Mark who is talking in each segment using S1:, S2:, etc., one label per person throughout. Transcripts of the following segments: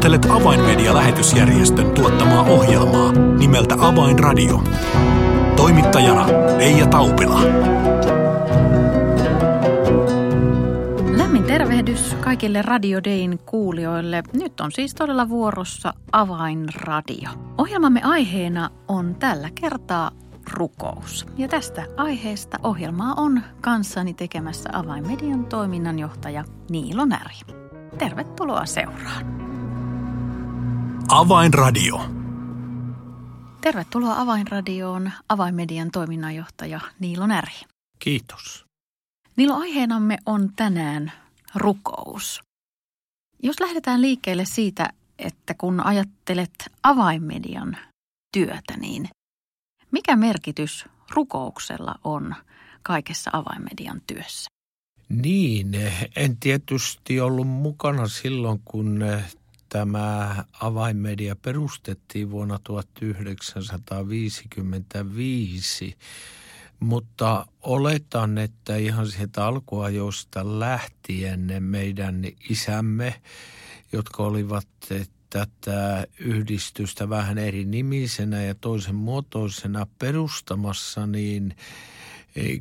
S1: Kuuntelet Avainmedia-lähetysjärjestön tuottamaa ohjelmaa nimeltä Avainradio. Toimittajana Leija Taupila.
S2: Lämmin tervehdys kaikille Radio Dayn kuulijoille. Nyt on siis todella vuorossa Avainradio. Ohjelmamme aiheena on tällä kertaa rukous. Ja tästä aiheesta ohjelmaa on kanssani tekemässä Avainmedian toiminnanjohtaja Niilo Näri. Tervetuloa seuraan.
S1: Avainradio.
S2: Tervetuloa Avainradioon Avainmedian toiminnanjohtaja Niilo Näri.
S3: Kiitos.
S2: Niilo, aiheenamme on tänään rukous. Jos lähdetään liikkeelle siitä, että kun ajattelet avainmedian työtä, niin mikä merkitys rukouksella on kaikessa avainmedian työssä?
S3: Niin, en tietysti ollut mukana silloin, kun tämä avainmedia perustettiin vuonna 1955, mutta oletan, että ihan sieltä alkuajoista lähtien meidän isämme, jotka olivat tätä yhdistystä vähän eri nimisenä ja toisen muotoisena perustamassa, niin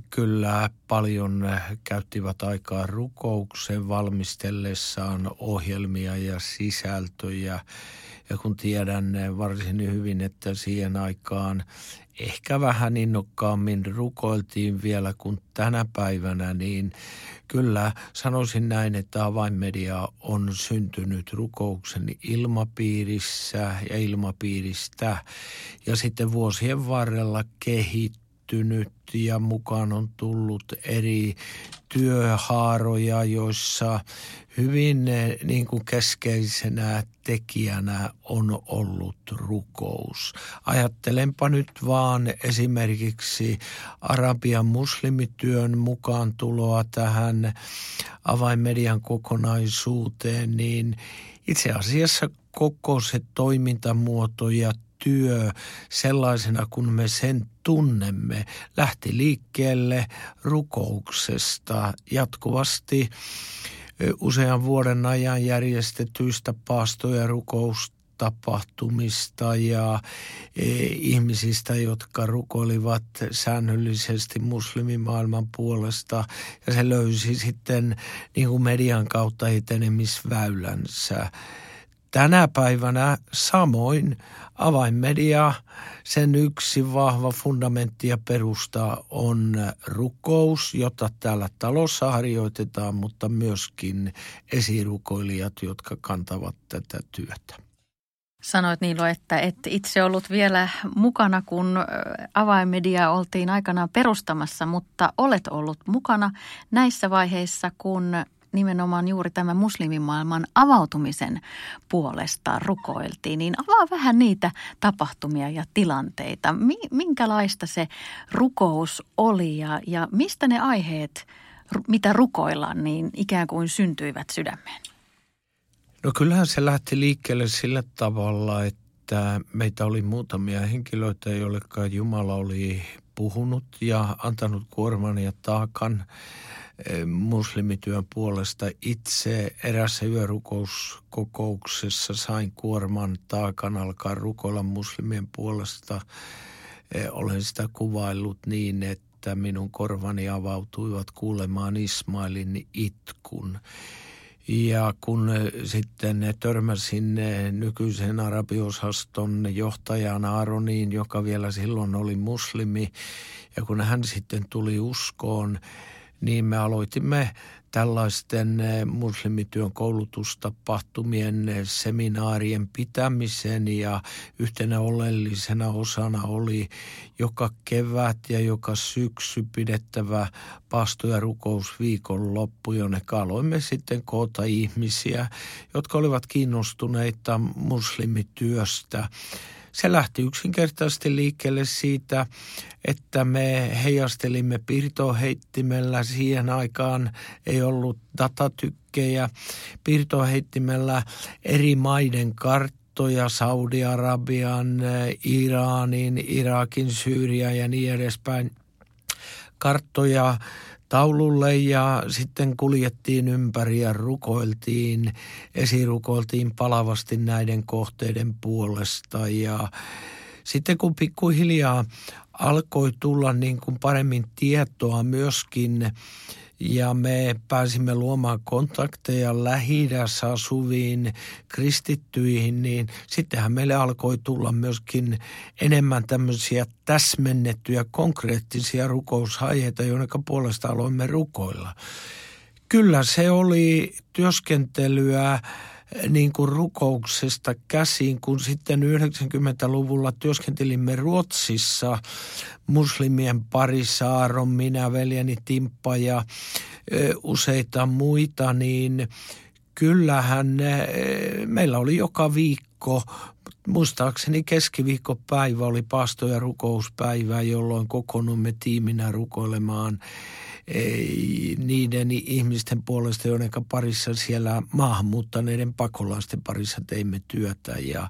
S3: kyllä paljon käyttivät aikaa rukouksen valmistellessaan ohjelmia ja sisältöjä. Ja kun tiedän varsin hyvin, että siihen aikaan ehkä vähän innokkaammin rukoiltiin vielä kuin tänä päivänä, niin kyllä sanoisin näin, että avainmedia on syntynyt rukouksen ilmapiirissä ja ilmapiiristä ja sitten vuosien varrella kehittynyt ja mukaan on tullut eri työhaaroja, joissa hyvin niin kuin keskeisenä tekijänä on ollut rukous. Ajattelenpa nyt vaan esimerkiksi Arabian muslimityön mukaan tuloa tähän avainmedian kokonaisuuteen, niin itse asiassa koko se toimintamuoto ja työ sellaisena kuin me sen tunnemme lähti liikkeelle rukouksesta jatkuvasti usean vuoden ajan järjestetyistä paasto- ja rukoustapahtumista ja e, ihmisistä, jotka rukoilivat säännöllisesti muslimimaailman puolesta ja se löysi sitten niin kuin median kautta etenemisväylänsä. Tänä päivänä samoin avainmedia, sen yksi vahva fundamentti ja perusta on rukous, jota täällä talossa harjoitetaan, mutta myöskin esirukoilijat, jotka kantavat tätä työtä.
S2: Sanoit Niilo, että et itse ollut vielä mukana, kun avainmedia oltiin aikanaan perustamassa, mutta olet ollut mukana näissä vaiheissa, kun nimenomaan juuri tämän muslimimaailman avautumisen puolesta rukoiltiin, niin avaa vähän niitä tapahtumia ja tilanteita. Minkälaista se rukous oli ja, ja mistä ne aiheet, mitä rukoillaan, niin ikään kuin syntyivät sydämeen?
S3: No kyllähän se lähti liikkeelle sillä tavalla, että meitä oli muutamia henkilöitä, joille Jumala oli puhunut ja antanut kuorman ja taakan muslimityön puolesta. Itse erässä yörukouskokouksessa sain kuorman taakan alkaa rukoilla muslimien puolesta. Olen sitä kuvaillut niin, että minun korvani avautuivat kuulemaan Ismailin itkun. Ja kun sitten törmäsin nykyisen arabiosaston johtajan Aaroniin, joka vielä silloin oli muslimi, ja kun hän sitten tuli uskoon, niin me aloitimme tällaisten eh, muslimityön koulutustapahtumien eh, seminaarien pitämisen ja yhtenä oleellisena osana oli joka kevät ja joka syksy pidettävä pasto- ja rukousviikon loppu, jonne aloimme sitten koota ihmisiä, jotka olivat kiinnostuneita muslimityöstä se lähti yksinkertaisesti liikkeelle siitä, että me heijastelimme piirtoheittimellä. Siihen aikaan ei ollut datatykkejä. Piirtoheittimellä eri maiden karttoja, Saudi-Arabian, Iranin, Irakin, Syyrian ja niin edespäin. Karttoja taululle ja sitten kuljettiin ympäri ja rukoiltiin, esirukoiltiin palavasti näiden kohteiden puolesta. Ja sitten kun pikkuhiljaa alkoi tulla niin kuin paremmin tietoa myöskin ja me pääsimme luomaan kontakteja lähi asuviin kristittyihin, niin sittenhän meille alkoi tulla myöskin enemmän tämmöisiä täsmennettyjä konkreettisia rukousaiheita, joiden puolesta aloimme rukoilla. Kyllä se oli työskentelyä niin kuin rukouksesta käsin, kun sitten 90-luvulla työskentelimme Ruotsissa muslimien parissa, Aaron, minä, veljeni Timppa ja useita muita, niin kyllähän meillä oli joka viikko muistaakseni keskiviikkopäivä oli paasto- ja rukouspäivä, jolloin kokoonnumme tiiminä rukoilemaan niiden ihmisten puolesta, joiden parissa siellä maahanmuuttaneiden pakolaisten parissa teimme työtä. Ja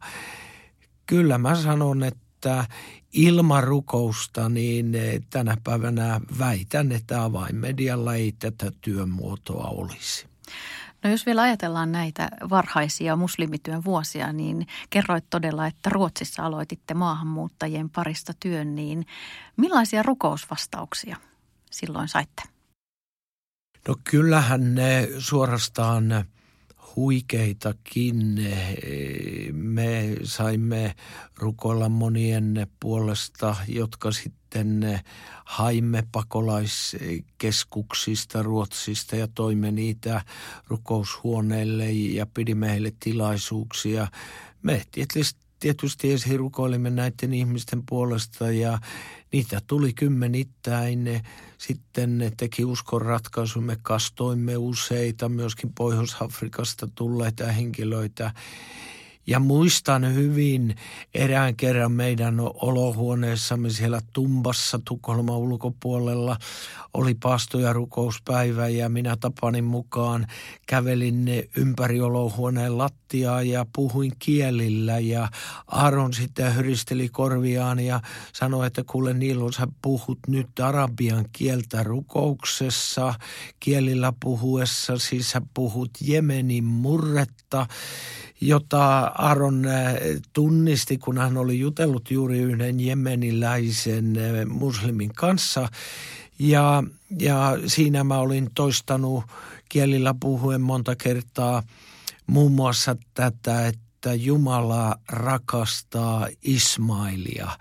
S3: kyllä mä sanon, että ilman rukousta, niin tänä päivänä väitän, että avainmedialla ei tätä työmuotoa olisi.
S2: No jos vielä ajatellaan näitä varhaisia muslimityön vuosia, niin kerroit todella, että Ruotsissa aloititte maahanmuuttajien parista työn, niin millaisia rukousvastauksia silloin saitte?
S3: No kyllähän ne suorastaan huikeitakin. Me saimme rukoilla monien puolesta, jotka sitten haimme pakolaiskeskuksista Ruotsista ja toimme niitä rukoushuoneille ja pidimme heille tilaisuuksia. Me tietysti tietysti esirukoilimme näiden ihmisten puolesta ja niitä tuli kymmenittäin. Sitten teki uskon ratkaisu, me kastoimme useita myöskin Pohjois-Afrikasta tulleita henkilöitä. Ja muistan hyvin erään kerran meidän olohuoneessamme siellä Tumbassa Tukholman ulkopuolella oli paasto- ja rukouspäivä ja minä Tapanin mukaan kävelin ympäri olohuoneen lattiaa ja puhuin kielillä. Ja Aaron sitten hyristeli korviaan ja sanoi, että kuule Niilo, sä puhut nyt arabian kieltä rukouksessa, kielillä puhuessa, siis sä puhut Jemenin murretta jota Aaron äh, tunnisti, kun hän oli jutellut juuri yhden jemeniläisen äh, muslimin kanssa. Ja, ja siinä mä olin toistanut kielillä puhuen monta kertaa muun muassa tätä, että Jumala rakastaa Ismailia.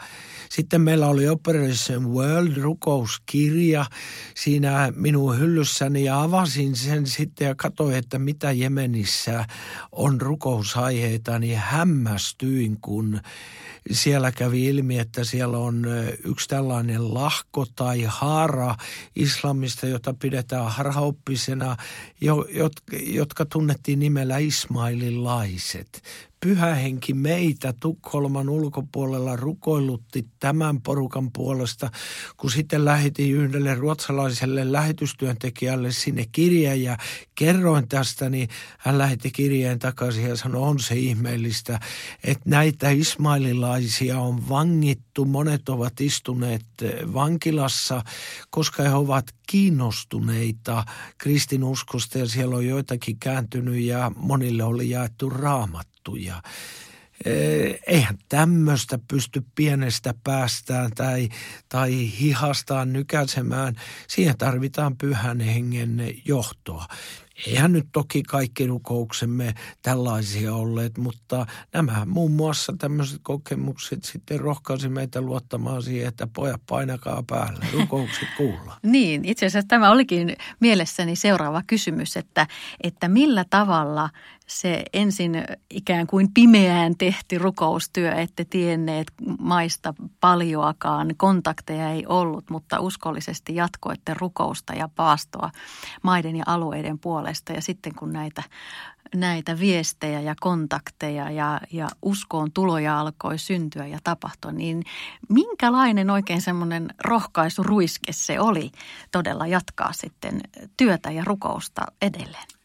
S3: Sitten meillä oli Operation World rukouskirja siinä minun hyllyssäni ja avasin sen sitten ja katsoin, että mitä Jemenissä on rukousaiheita, niin hämmästyin, kun siellä kävi ilmi, että siellä on yksi tällainen lahko tai haara islamista, jota pidetään harhaoppisena, jotka tunnettiin nimellä ismaililaiset pyhä henki meitä Tukholman ulkopuolella rukoilutti tämän porukan puolesta, kun sitten lähetin yhdelle ruotsalaiselle lähetystyöntekijälle sinne kirjeen ja kerroin tästä, niin hän lähetti kirjeen takaisin ja sanoi, on se ihmeellistä, että näitä ismaililaisia on vangittu, monet ovat istuneet vankilassa, koska he ovat kiinnostuneita kristinuskosta ja siellä on joitakin kääntynyt ja monille oli jaettu raamat ja Eihän tämmöistä pysty pienestä päästään tai, tai hihastaan nykäsemään. Siihen tarvitaan pyhän hengen johtoa. Eihän nyt toki kaikki rukouksemme tällaisia olleet, mutta nämä muun muassa tämmöiset kokemukset sitten rohkaisi meitä luottamaan siihen, että pojat painakaa päälle, rukoukset kuulla.
S2: niin, itse asiassa tämä olikin mielessäni seuraava kysymys, että, että millä tavalla se ensin ikään kuin pimeään tehty rukoustyö, ette tienneet maista paljoakaan, kontakteja ei ollut, mutta uskollisesti jatkoitte rukousta ja paastoa maiden ja alueiden puolesta. Ja sitten kun näitä, näitä viestejä ja kontakteja ja, ja uskoon tuloja alkoi syntyä ja tapahtua, niin minkälainen oikein semmoinen rohkaisuruiske se oli todella jatkaa sitten työtä ja rukousta edelleen?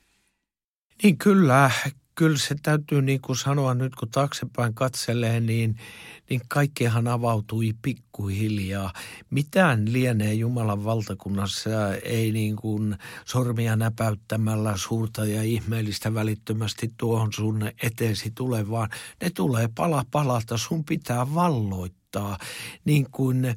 S3: Niin kyllä, kyllä se täytyy niin kuin sanoa nyt, kun taaksepäin katselee, niin, niin kaikkihan avautui pikkuhiljaa. Mitään lienee Jumalan valtakunnassa ei niin kuin sormia näpäyttämällä suurta ja ihmeellistä välittömästi tuohon sun eteesi tule, vaan ne tulee pala palalta. Sun pitää valloittaa valloittaa. Niin kuin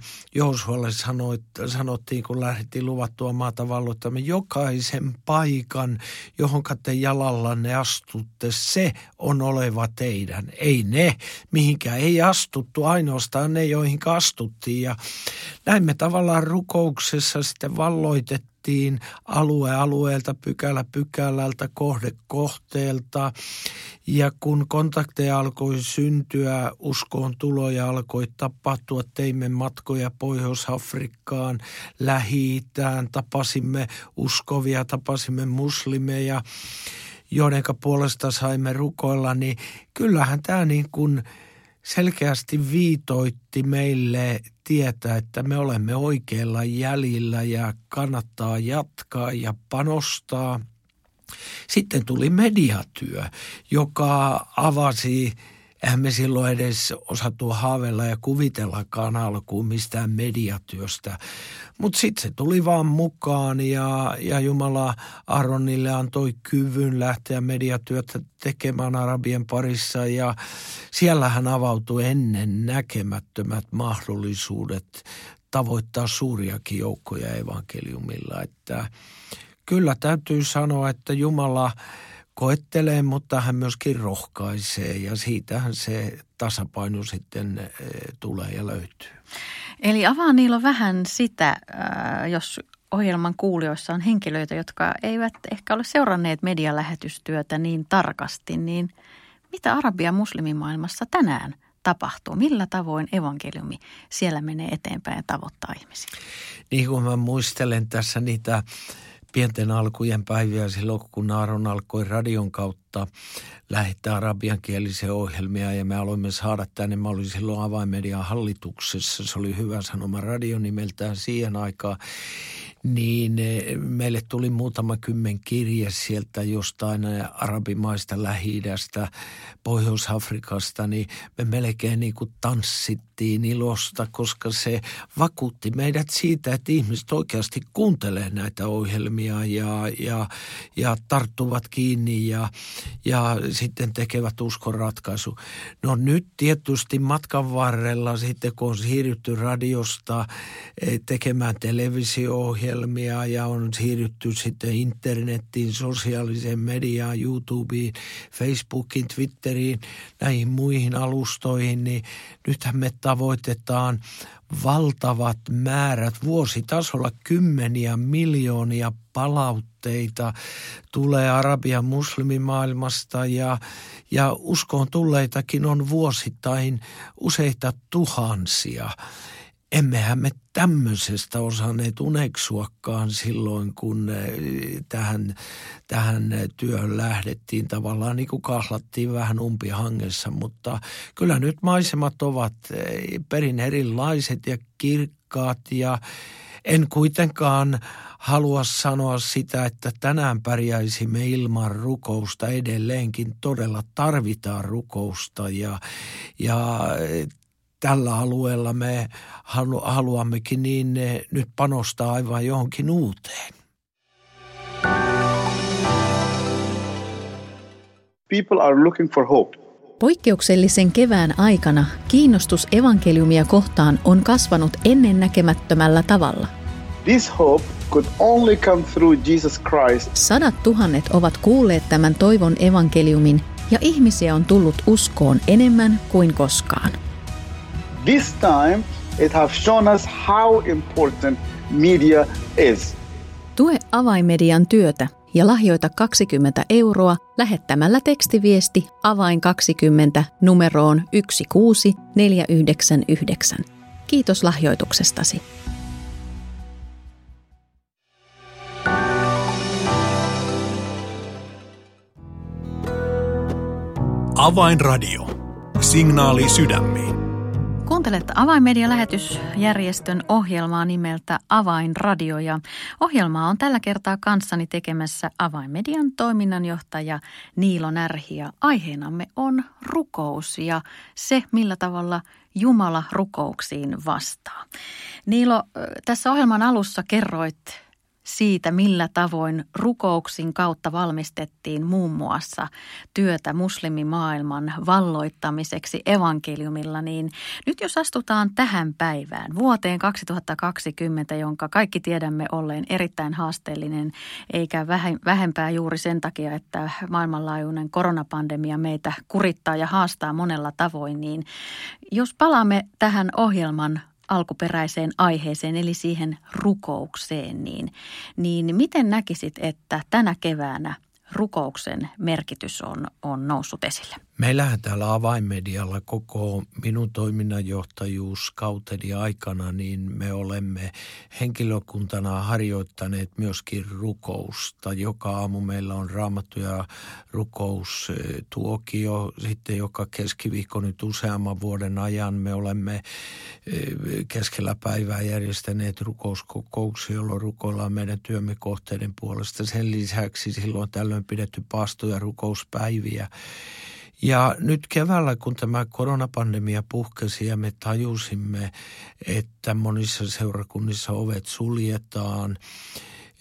S3: sanoit, sanottiin, kun lähdettiin luvattua maata valloittamaan, jokaisen paikan, johon te jalallanne astutte, se on oleva teidän. Ei ne, mihinkä ei astuttu, ainoastaan ne, joihin astuttiin. Ja näin me tavallaan rukouksessa sitten valloitettiin mentiin alue alueelta, pykälä pykälältä, kohde kohteelta. Ja kun kontakteja alkoi syntyä, uskoon tuloja alkoi tapahtua, teimme matkoja Pohjois-Afrikkaan, lähi tapasimme uskovia, tapasimme muslimeja joiden puolesta saimme rukoilla, niin kyllähän tämä niin kuin – selkeästi viitoitti meille tietää, että me olemme oikealla jäljillä ja kannattaa jatkaa ja panostaa. Sitten tuli mediatyö, joka avasi Eihän me silloin edes osattu haaveilla ja kuvitellakaan alkuun mistään mediatyöstä. Mutta sitten se tuli vaan mukaan ja, ja Jumala Aronille antoi kyvyn lähteä mediatyötä tekemään Arabien parissa. Ja siellähän avautui ennen näkemättömät mahdollisuudet tavoittaa suuriakin joukkoja evankeliumilla. Että kyllä täytyy sanoa, että Jumala – koettelee, mutta hän myöskin rohkaisee ja siitähän se tasapaino sitten eh, tulee ja löytyy.
S2: Eli avaa niillä vähän sitä, äh, jos ohjelman kuulijoissa on henkilöitä, jotka eivät ehkä ole seuranneet medialähetystyötä niin tarkasti, niin mitä Arabian muslimimaailmassa tänään tapahtuu? Millä tavoin evankeliumi siellä menee eteenpäin ja tavoittaa ihmisiä?
S3: Niin kuin mä muistelen tässä niitä pienten alkujen päiviä silloin, kun Aaron alkoi radion kautta lähettää arabiankielisiä ohjelmia ja me aloimme saada tänne. Mä olin silloin avainmedian hallituksessa. Se oli hyvä sanoma radio nimeltään siihen aikaan niin eh, meille tuli muutama kymmen kirje sieltä jostain eh, arabimaista lähi Pohjois-Afrikasta, niin me melkein niin kuin tanssittiin ilosta, koska se vakuutti meidät siitä, että ihmiset oikeasti kuuntelee näitä ohjelmia ja, ja, ja tarttuvat kiinni ja, ja sitten tekevät uskon ratkaisu. No nyt tietysti matkan varrella sitten, kun on siirrytty radiosta eh, tekemään televisio-ohjelmia, ohjelmia ja on siirrytty sitten internettiin, sosiaaliseen mediaan, YouTubeen, Facebookiin, Twitteriin, näihin muihin alustoihin, niin nythän me tavoitetaan valtavat määrät vuositasolla kymmeniä miljoonia palautteita. Tulee Arabian muslimimaailmasta ja, ja uskoon tulleitakin on vuosittain useita tuhansia emmehän me tämmöisestä osanneet uneksuakaan silloin, kun eh, tähän, tähän työhön lähdettiin. Tavallaan niin kuin kahlattiin vähän umpihangessa, mutta kyllä nyt maisemat ovat eh, perin erilaiset ja kirkkaat ja en kuitenkaan halua sanoa sitä, että tänään pärjäisimme ilman rukousta edelleenkin. Todella tarvitaan rukousta ja, ja tällä alueella me halu, haluammekin niin nyt panostaa aivan johonkin uuteen.
S4: People are looking for hope.
S2: Poikkeuksellisen kevään aikana kiinnostus evankeliumia kohtaan on kasvanut ennennäkemättömällä tavalla.
S4: This hope could only come through Jesus Christ.
S2: Sadat tuhannet ovat kuulleet tämän toivon evankeliumin ja ihmisiä on tullut uskoon enemmän kuin koskaan.
S4: This time it has shown us how important media is.
S2: Tue avaimedian työtä ja lahjoita 20 euroa lähettämällä tekstiviesti avain 20 numeroon 16499. Kiitos lahjoituksestasi.
S1: Avainradio. Signaali sydämiin.
S2: Kuuntelet Avainmedia-lähetysjärjestön ohjelmaa nimeltä Avainradio ja ohjelmaa on tällä kertaa kanssani tekemässä Avainmedian toiminnanjohtaja Niilo Närhi ja aiheenamme on rukous ja se, millä tavalla Jumala rukouksiin vastaa. Niilo, tässä ohjelman alussa kerroit siitä, millä tavoin rukouksin kautta valmistettiin muun muassa työtä muslimimaailman valloittamiseksi evankeliumilla, niin nyt jos astutaan tähän päivään, vuoteen 2020, jonka kaikki tiedämme olleen erittäin haasteellinen, eikä vähempää juuri sen takia, että maailmanlaajuinen koronapandemia meitä kurittaa ja haastaa monella tavoin, niin jos palaamme tähän ohjelman alkuperäiseen aiheeseen, eli siihen rukoukseen, niin, niin miten näkisit, että tänä keväänä rukouksen merkitys on, on noussut esille?
S3: Meillähän täällä avainmedialla koko minun toiminnanjohtajuus kauteni aikana, niin me olemme henkilökuntana harjoittaneet myöskin rukousta. Joka aamu meillä on raamattu ja rukoustuokio. Sitten joka keskiviikko nyt useamman vuoden ajan me olemme eh, keskellä päivää järjestäneet rukouskokouksia, jolloin rukoillaan meidän työmme kohteiden puolesta. Sen lisäksi silloin tällöin pidetty paasto- ja rukouspäiviä. Ja nyt keväällä, kun tämä koronapandemia puhkesi ja me tajusimme, että monissa seurakunnissa ovet suljetaan,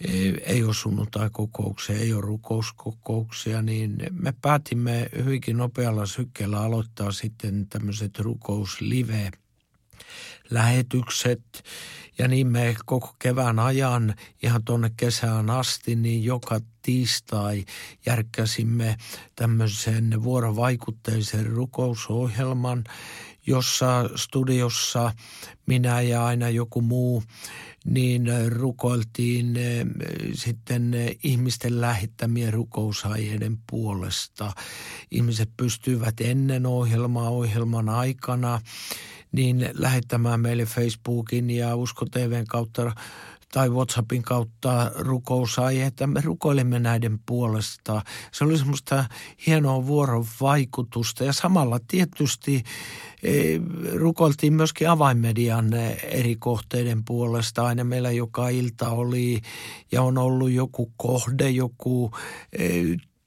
S3: e, ei ole sunnuntai-kokouksia, ei ole rukouskokouksia, niin me päätimme hyvinkin nopealla sykkeellä aloittaa sitten tämmöiset rukouslive lähetykset. Ja niin me koko kevään ajan ihan tuonne kesään asti, niin joka tiistai järkkäsimme tämmöisen vuorovaikutteisen rukousohjelman, jossa studiossa minä ja aina joku muu niin rukoiltiin eh, sitten ihmisten lähettämien rukousaiheiden puolesta. Ihmiset pystyivät ennen ohjelmaa ohjelman aikana niin lähettämään meille Facebookin ja Usko TVn kautta tai WhatsAppin kautta rukousaihe, että me rukoilimme näiden puolesta. Se oli semmoista hienoa vuorovaikutusta ja samalla tietysti e, rukoiltiin myöskin avainmedian eri kohteiden puolesta. Aina meillä joka ilta oli ja on ollut joku kohde, joku e,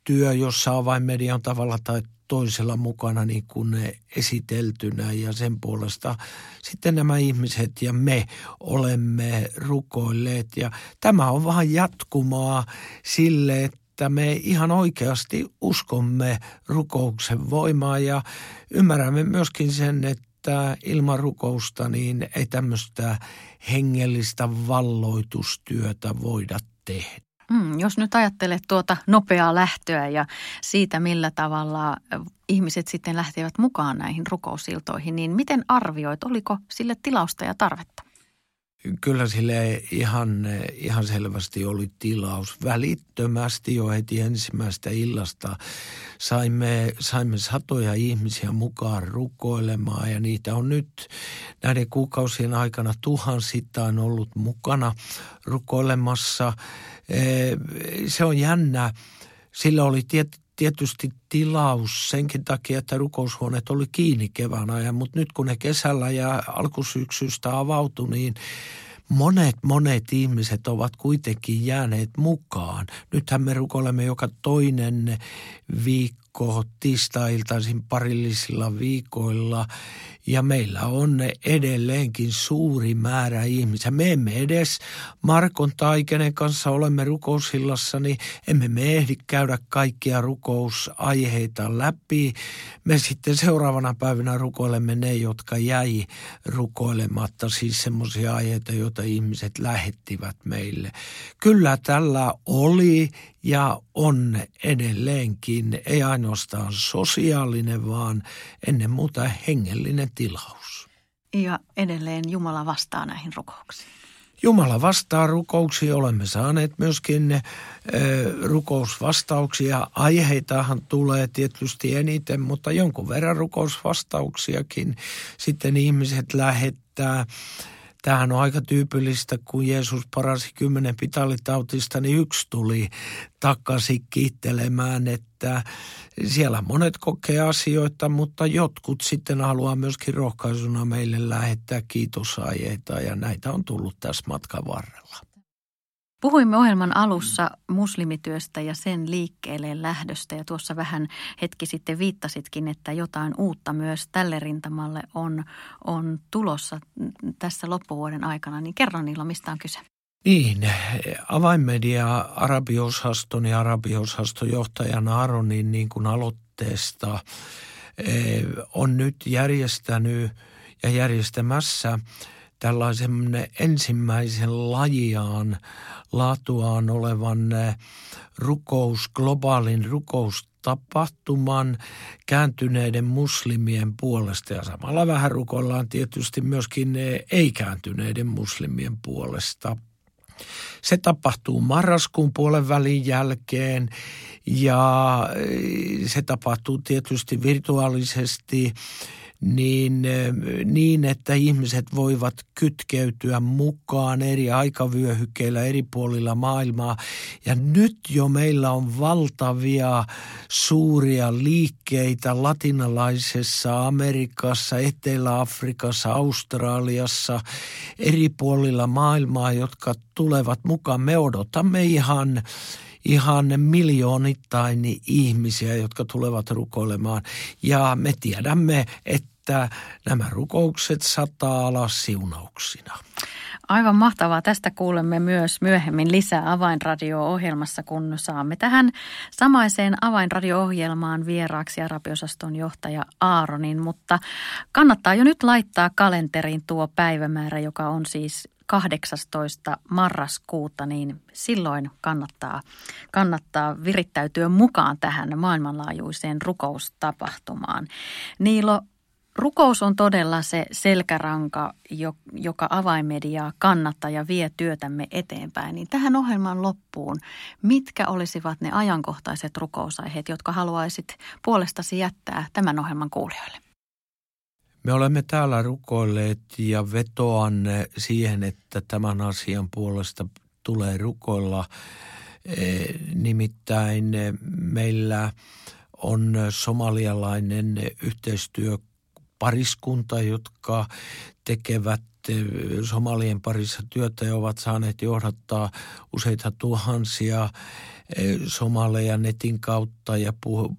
S3: työ, jossa avainmedian tavalla tai toisella mukana niin kuin esiteltynä ja sen puolesta sitten nämä ihmiset ja me olemme rukoilleet ja tämä on vähän jatkumaa sille, että me ihan oikeasti uskomme rukouksen voimaa ja ymmärrämme myöskin sen, että ilman rukousta niin ei tämmöistä hengellistä valloitustyötä voida tehdä.
S2: Mm, jos nyt ajattelet tuota nopeaa lähtöä ja siitä, millä tavalla ihmiset sitten lähtevät mukaan näihin rukousiltoihin, niin miten arvioit, oliko sille tilausta ja tarvetta?
S3: Kyllä sille ihan, ihan selvästi oli tilaus. Välittömästi jo heti ensimmäistä illasta saimme, saimme satoja ihmisiä mukaan rukoilemaan ja niitä on nyt näiden kuukausien aikana tuhansittain ollut mukana rukoilemassa. Se on jännä. Sillä oli tiet, tietysti tilaus senkin takia, että rukoushuoneet oli kiinni kevään ajan, mutta nyt kun ne kesällä ja alkusyksystä avautui, niin monet, monet ihmiset ovat kuitenkin jääneet mukaan. Nythän me rukoilemme joka toinen viikko tiistailtaisin parillisilla viikoilla ja meillä on edelleenkin suuri määrä ihmisiä. Me emme edes Markon tai kenen kanssa olemme rukoushillassa, niin emme me ehdi käydä kaikkia rukousaiheita läpi. Me sitten seuraavana päivänä rukoilemme ne, jotka jäi rukoilematta, siis semmoisia aiheita, joita ihmiset lähettivät meille. Kyllä tällä oli ja on edelleenkin ei ainoastaan sosiaalinen, vaan ennen muuta hengellinen tilaus.
S2: Ja edelleen Jumala vastaa näihin rukouksiin.
S3: Jumala vastaa rukouksiin. Olemme saaneet myöskin e, rukousvastauksia. Aiheitahan tulee tietysti eniten, mutta jonkun verran rukousvastauksiakin sitten ihmiset lähettää. Tämähän on aika tyypillistä, kun Jeesus parasi kymmenen pitalitautista, niin yksi tuli takaisin kiittelemään, että siellä monet kokee asioita, mutta jotkut sitten haluaa myöskin rohkaisuna meille lähettää kiitosajeita ja näitä on tullut tässä matkan varrella.
S2: Puhuimme ohjelman alussa muslimityöstä ja sen liikkeelle lähdöstä ja tuossa vähän hetki sitten viittasitkin, että jotain uutta myös tälle rintamalle on, on tulossa tässä loppuvuoden aikana. Niin kerro Niilo, mistä on kyse?
S3: Niin, avainmedia arabiosaston ja arabiosaston johtajan Aaronin niin kuin aloitteesta eh, on nyt järjestänyt ja järjestämässä tällaisen ensimmäisen lajiaan laatuaan olevan eh, rukous, globaalin rukoustapahtuman kääntyneiden muslimien puolesta ja samalla vähän rukoillaan tietysti myöskin eh, ei-kääntyneiden muslimien puolesta. Se tapahtuu marraskuun puolen välin jälkeen ja eh, se tapahtuu tietysti virtuaalisesti niin, niin, että ihmiset voivat kytkeytyä mukaan eri aikavyöhykkeillä eri puolilla maailmaa. Ja nyt jo meillä on valtavia suuria liikkeitä latinalaisessa Amerikassa, Etelä-Afrikassa, Australiassa, eri puolilla maailmaa, jotka tulevat mukaan. Me odotamme ihan ihan miljoonittain ihmisiä, jotka tulevat rukoilemaan. Ja me tiedämme, että nämä rukoukset sataa alas siunauksina.
S2: Aivan mahtavaa. Tästä kuulemme myös myöhemmin lisää Avainradio-ohjelmassa, kun saamme tähän samaiseen Avainradio-ohjelmaan vieraaksi arabiosaston johtaja Aaronin. Mutta kannattaa jo nyt laittaa kalenteriin tuo päivämäärä, joka on siis 18. marraskuuta, niin silloin kannattaa, kannattaa virittäytyä mukaan tähän maailmanlaajuiseen rukoustapahtumaan. Niilo, rukous on todella se selkäranka, joka avaimediaa kannattaa ja vie työtämme eteenpäin. Niin tähän ohjelman loppuun, mitkä olisivat ne ajankohtaiset rukousaiheet, jotka haluaisit puolestasi jättää tämän ohjelman kuulijoille?
S3: Me olemme täällä rukoilleet ja vetoan siihen, että tämän asian puolesta tulee rukoilla. E, nimittäin meillä on somalialainen yhteistyöpariskunta, jotka tekevät somalien parissa työtä ja ovat saaneet johdattaa useita tuhansia Eh, somaleja netin kautta ja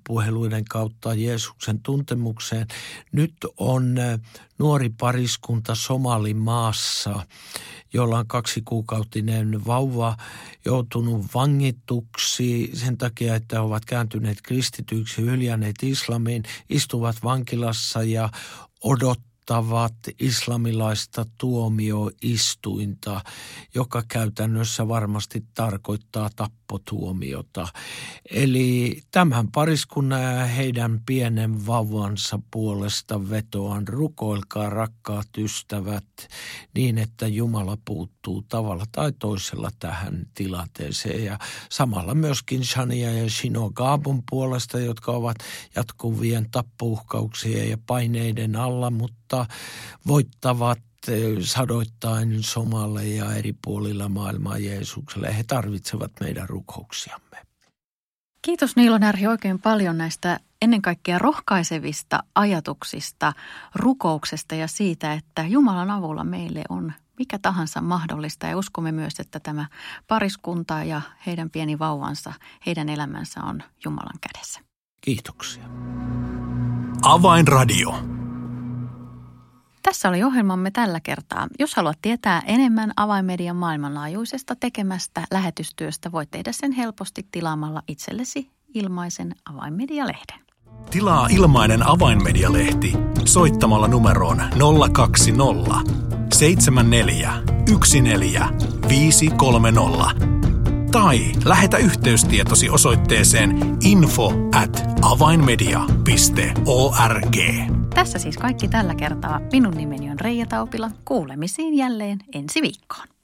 S3: puheluiden kautta Jeesuksen tuntemukseen. Nyt on eh, nuori pariskunta Somalimaassa, jolla on kaksi kuukautinen vauva joutunut vangituksi sen takia, että ovat kääntyneet kristityiksi, hyljänneet islamiin, istuvat vankilassa ja odot odottavat islamilaista tuomioistuinta, joka käytännössä varmasti tarkoittaa tappotuomiota. Eli tämän pariskunnan ja heidän pienen vauvansa puolesta vetoan rukoilkaa rakkaat ystävät niin, että Jumala puuttuu tavalla tai toisella tähän tilanteeseen. Ja samalla myöskin Shania ja Shino Gaabun puolesta, jotka ovat jatkuvien tappouhkauksien ja paineiden alla, mutta mutta voittavat sadoittain somalle ja eri puolilla maailmaa Jeesukselle. He tarvitsevat meidän rukouksiamme.
S2: Kiitos Niilo Närhi oikein paljon näistä ennen kaikkea rohkaisevista ajatuksista, rukouksesta ja siitä, että Jumalan avulla meille on mikä tahansa mahdollista. Ja uskomme myös, että tämä pariskunta ja heidän pieni vauvansa, heidän elämänsä on Jumalan kädessä.
S3: Kiitoksia.
S1: Avainradio.
S2: Tässä oli ohjelmamme tällä kertaa. Jos haluat tietää enemmän avainmedian maailmanlaajuisesta tekemästä lähetystyöstä, voit tehdä sen helposti tilaamalla itsellesi ilmaisen avainmedialehden.
S1: Tilaa ilmainen avainmedialehti soittamalla numeroon 020 74 14 tai lähetä yhteystietosi osoitteeseen info at avainmedia.org.
S2: Tässä siis kaikki tällä kertaa. Minun nimeni on Reija Taupila. Kuulemisiin jälleen ensi viikkoon.